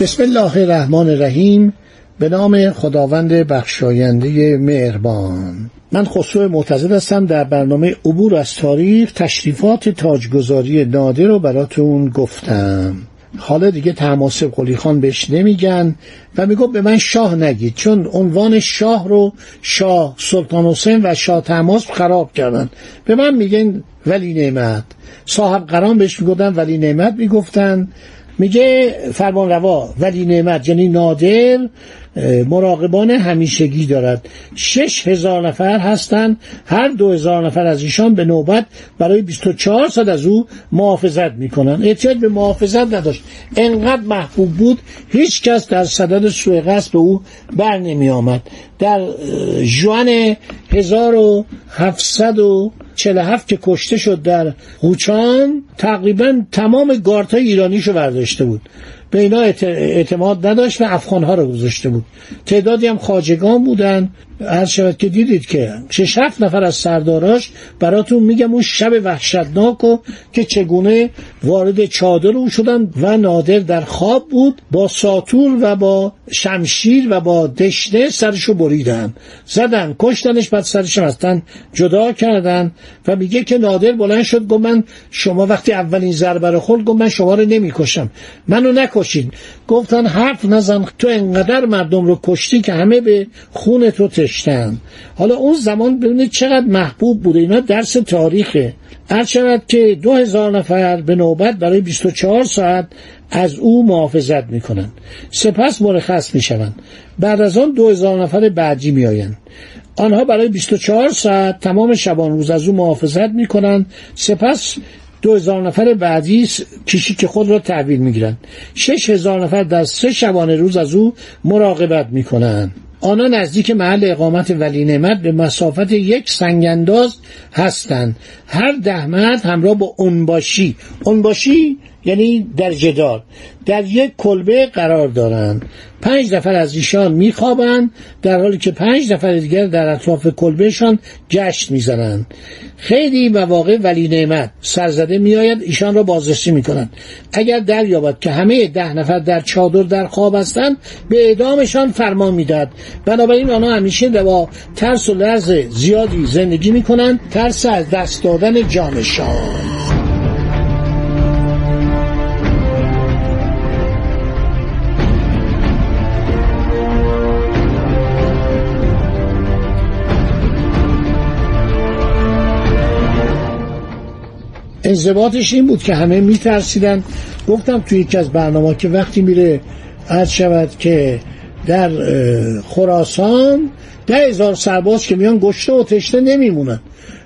بسم الله الرحمن الرحیم. به نام خداوند بخشاینده مهربان. من خسرو معتزد هستم در برنامه عبور از تاریخ تشریفات تاجگذاری نادر رو براتون گفتم. حالا دیگه تماسب قلی خان بهش نمیگن و میگو به من شاه نگید چون عنوان شاه رو شاه سلطان حسین و شاه تماس خراب کردن. به من میگن ولی نعمت. صاحب قرام بهش می‌گفتن ولی نعمت می‌گفتن. میگه فرمان روا ولی نعمت یعنی نادر مراقبان همیشگی دارد. شش هزار نفر هستند. هر دو هزار نفر از ایشان به نوبت برای 24 ساعت از او محافظت می‌کنن احتیاج به محافظت نداشت. انقدر محبوب بود هیچ کس در صدد سوء قصد به او بر نمی آمد در جوان 1747 که کشته شد در قوچان تقریبا تمام گارت ایرانیشو برداشته بود. به اینا اعتماد نداشت و افغانها رو گذاشته بود. تعدادی هم خاجگان بودن. هر شود که دیدید که شش هفت نفر از سرداراش براتون میگم اون شب وحشتناک و که چگونه وارد چادر او شدن و نادر در خواب بود با ساتور و با شمشیر و با دشنه سرشو بریدن. زدن کشتنش بعد سرش هستن جدا کردن و میگه که نادر بلند شد گفت من شما وقتی اولین ضربه رو خورد گفت من شما رو نمی‌کشم. منو نکشید گفتن حرف نزن تو انقدر مردم رو کشتی که همه به خون تو تشتن. حالا اون زمان ببینید چقدر محبوب بوده اینا درس تاریخه. هر شود که دو هزار نفر به نوبت برای 24 ساعت از او محافظت می‌کنن. سپس مرخص می‌شوند. بعد از آن دو هزار نفر بعدی میآیند. آنها برای 24 ساعت تمام شبان روز از او محافظت می‌کنند. سپس دو هزار نفر بعدی که خود را تحویل می‌گیرند. شش هزار نفر در سه شبانه روز از او مراقبت می‌کنند. آنها نزدیک محل اقامت ولی نعمت به مسافت یک سنگانداز هستند. هر ده مرد همراه با اونباشی اونباشی یعنی در جدار در یک کلبه قرار دارند پنج نفر از ایشان میخوابند در حالی که پنج نفر دیگر در اطراف کلبهشان گشت می‌زنند خیلی مواقع ولی نعمت سرزده میآید ایشان را بازرسی می‌کنند اگر دریابد که همه ده نفر در چادر در خواب هستند به اعدامشان فرمان می‌دهد. بنابراین آنها همیشه با ترس و لرز زیادی زندگی می‌کنند. ترس از دست دادن جانشان. انضباطش این بود که همه میترسیدن. گفتم توی یکی از برنامه که وقتی میره عرض شود که در خراسان ده هزار سرباز که میان گشته و تشته نمیمونن.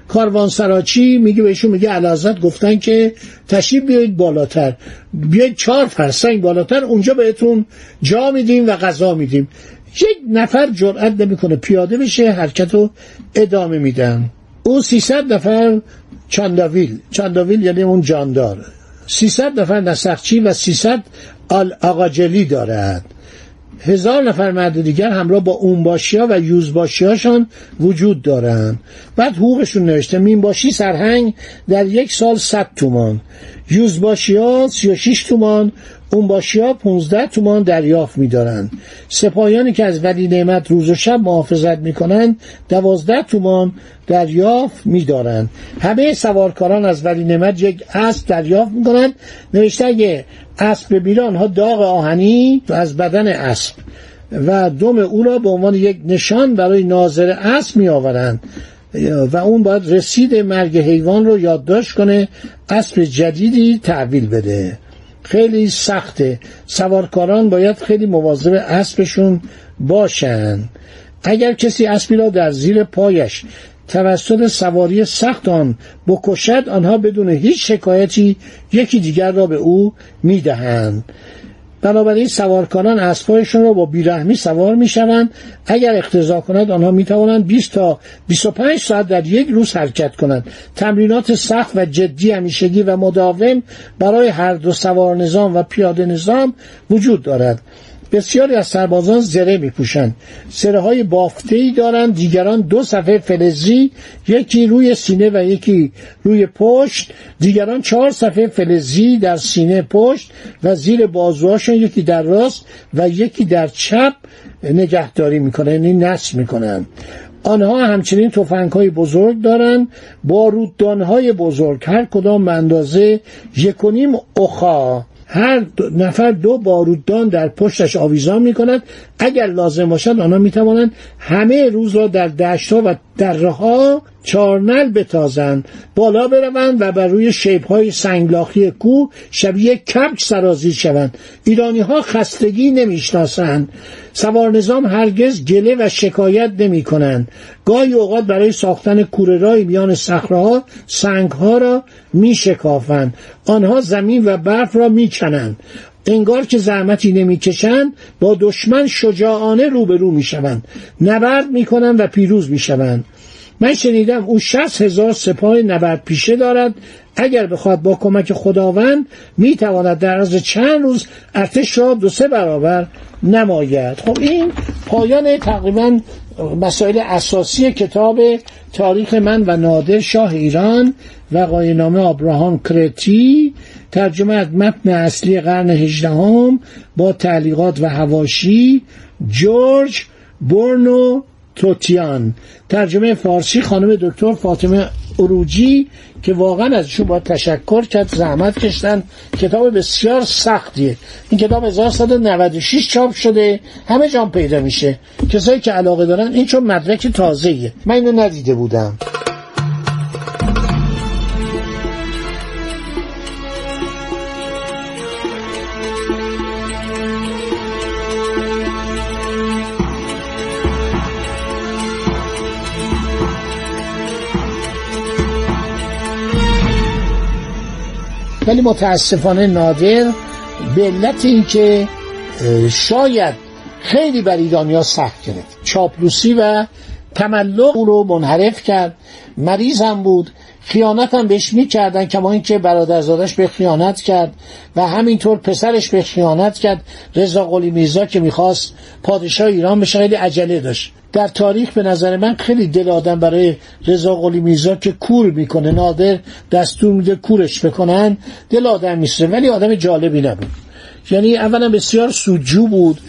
کاروان سراچی میگه بهشون میگه علازت گفتن که تشریف بیایید بالاتر. بیایید چهار فرسنگ بالاتر اونجا بهتون جا میدیم و غذا میدیم. یک نفر جرأت نمی‌کنه پیاده بشه حرکت رو ادامه میدن. او 300 نفر چنداویل. چنداویل یعنی اون جاندار. 300 نفر نسخچی و 300 آقاجلی دارد هزار نفر مرد دیگر همراه با اونباشی ها و یوزباشی هاشان وجود دارند. بعد حقوقشون نوشته مینباشی سرهنگ در یک سال 100 تومان. یوزباشی ها 36 تومان. اونباشی ها 15 تومان دریافت میدارند. سپاهیانی که از ولی نعمت روز و شب محافظت می‌کنند 12 تومان دریافت میدارند. همه سوارکاران از ولی نعمت یک اسب دریافت می‌کنند. نوشته اسب ببینه آنها داغ آهنی از بدن اسب و دم او را به عنوان یک نشان برای ناظر اسب می آورند و اون باید رسید مرگ حیوان رو یادداشت کنه اسب جدیدی تحویل بده. خیلی سخته. سوارکاران باید خیلی مواظب اسبشون باشن. اگر کسی اسبی را در زیر پایش توسط سواری سخت آن بکشد آنها بدون هیچ شکایتی یکی دیگر را به او می‌دهند. بنابراین سوارکاران اسبهایشان را با بیرحمی سوار می‌شوند. اگر اقتضا کند آنها می توانند 20 تا 25 ساعت در یک روز حرکت کنند. تمرینات سخت و جدی همیشگی و مداوم برای هر دو سوار نظام و پیاده نظام وجود دارد. بسیاری از سربازان زره می پوشند زره های بافته ای دارند. دیگران دو صفحه فلزی یکی روی سینه و یکی روی پشت. دیگران چهار صفحه فلزی در سینه پشت و زیر بازوهاشون یکی در راست و یکی در چپ نگهداری می‌کنن یعنی نصب می‌کنن. آنها همچنین توفنگ های بزرگ دارند. باروددان های بزرگ هر کدام به اندازه یکونیم اخا هر نفر دو باروددان در پشتش آویزان می کند اگر لازم باشد آنها می توانند همه روز را در دشتها و دره ها چارنل بتازند بالا بروند و بر روی شیب های سنگلاخی کو شبیه کبک سرازیر شوند. ایرانی ها خستگی نمی‌شناسند. سوار نظام هرگز گله و شکایت نمی کنند گاهی اوقات برای ساختن کوره رای میان صخره سنگ ها را می شکافند آنها زمین و برف را می کنند انگار که زحمتی نمی‌کشند با دشمن شجاعانه روبرو می‌شوند. نبرد می‌کنند و پیروز می‌شوند. من شنیدم او شست هزار سپاه نبرد پیشه دارد. اگر بخواد با کمک خداوند می‌تواند در از چند روز ارتش را دو سه برابر نماید. خب این پایان تقریبا مسائل اساسی کتاب تاریخ من و نادر شاه ایران. و قاینامه آبراهام کرتی ترجمه از متن اصلی قرن هجدهم با تعلیقات و هواشی جورج بورنو توتیان. ترجمه فارسی خانم دکتر فاطمه اروجی که واقعا ازشون باید تشکر کرد زحمت کشتن. کتاب بسیار سختیه. این کتاب 1196 چاپ شده. همه جام پیدا میشه. کسایی که علاقه دارن این چون مدرک تازهیه من اینو ندیده بودم. ولی متاسفانه نادر به علت اینکه شاید خیلی بر ایرانیا سخت گرفت. چاپلوسی و تملق او رو منحرف کرد. مریض هم بود. خیانت هم بهش می‌کردن کما اینکه برادرزادش به خیانت کرد و همینطور پسرش به خیانت کرد. رضا قلی میرزا که می‌خواست پادشاه ایران بشه خیلی عجله داشت. در تاریخ به نظر من خیلی دل آدم برای رضا قلی میرزا که کور می‌کنه نادر دستور میده کورش بکنن دل آدم میسره ولی آدم جالبی نبود. یعنی اولا بسیار سوجو بود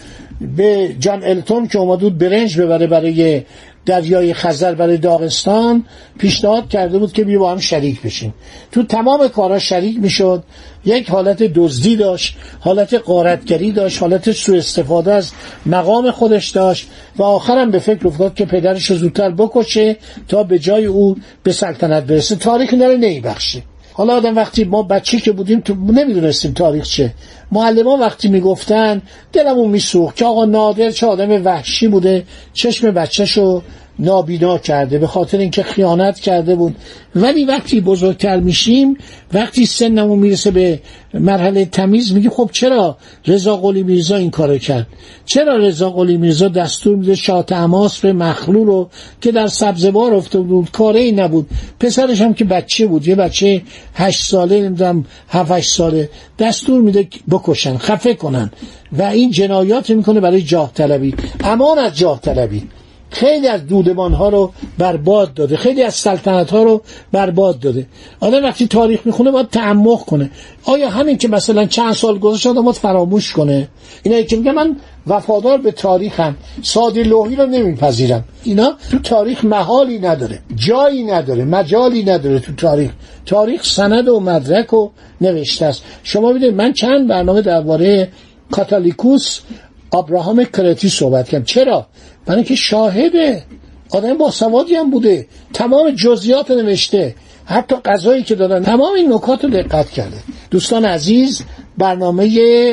به جان التون که اومد بود برنج ببره برای دریای خزر برای داغستان پیشنهاد کرده بود که بیا با هم شریک بشیم. تو تمام کارا شریک می‌شد. یک حالت دزدی داشت حالت قارتگری داشت حالت سوء استفاده از مقام خودش داشت و آخرم به فکر افتاد که پدرش زودتر بکشه تا به جای او به سلطنت برسه. تاریخ نره نیبخشه حالا آدم وقتی ما بچه که بودیم تو نمی‌دونستیم تاریخ چه. معلمان وقتی می‌گفتن دلمون میسوخت که آقا نادر چه آدم وحشی بوده چشم بچهشو نابینا کرده به خاطر اینکه خیانت کرده بود. ولی وقتی بزرگتر میشیم وقتی سنمون می‌رسه به مرحله تمیز میگی خب چرا رضا قلی میرزا این کارو کرد؟ چرا رضا قلی میرزا دستور میده شاه تماس به مخلول رو که در سبزوار افته بود؟ کاره ای نبود. پسرش هم که بچه بود یه بچه هشت ساله نمی‌دونم هفت ساله. دستور میده بکشن خفه کنن. و این جنایات می‌کنه برای جاه طلبی. امان از جاه طلبی. خیلی از دودمان ها رو برباد داده. خیلی از سلطنت ها رو برباد داده. آدم وقتی تاریخ می‌خونه باید تعمق کنه. آیا همین که مثلا چند سال گذشت آدم فراموش کنه؟ اینا که میگه من وفادار به تاریخم سادی لوحی رو نمیپذیرم. اینا تو تاریخ محالی نداره جایی نداره مجالی نداره تو تاریخ. تاریخ سند و مدرک و نوشته است. شما ببینید من چند برنامه درباره کاتالیکوس ابراهام کرتی صحبت کردم چرا؟ برای اینکه شاهده. آدم با سوادی هم بوده. تمام جزئیات نوشته. حتی غذایی که دادن. تمام این نکات رو دقت کرده. دوستان عزیز برنامه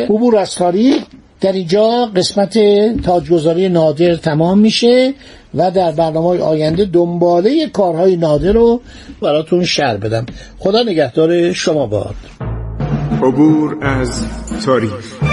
عبور از تاریخ در اینجا قسمت تاجگذاری نادر تمام میشه و در برنامه آینده دنباله کارهای نادر رو براتون شر بدم. خدا نگهدار شما باد. عبور از تاریخ.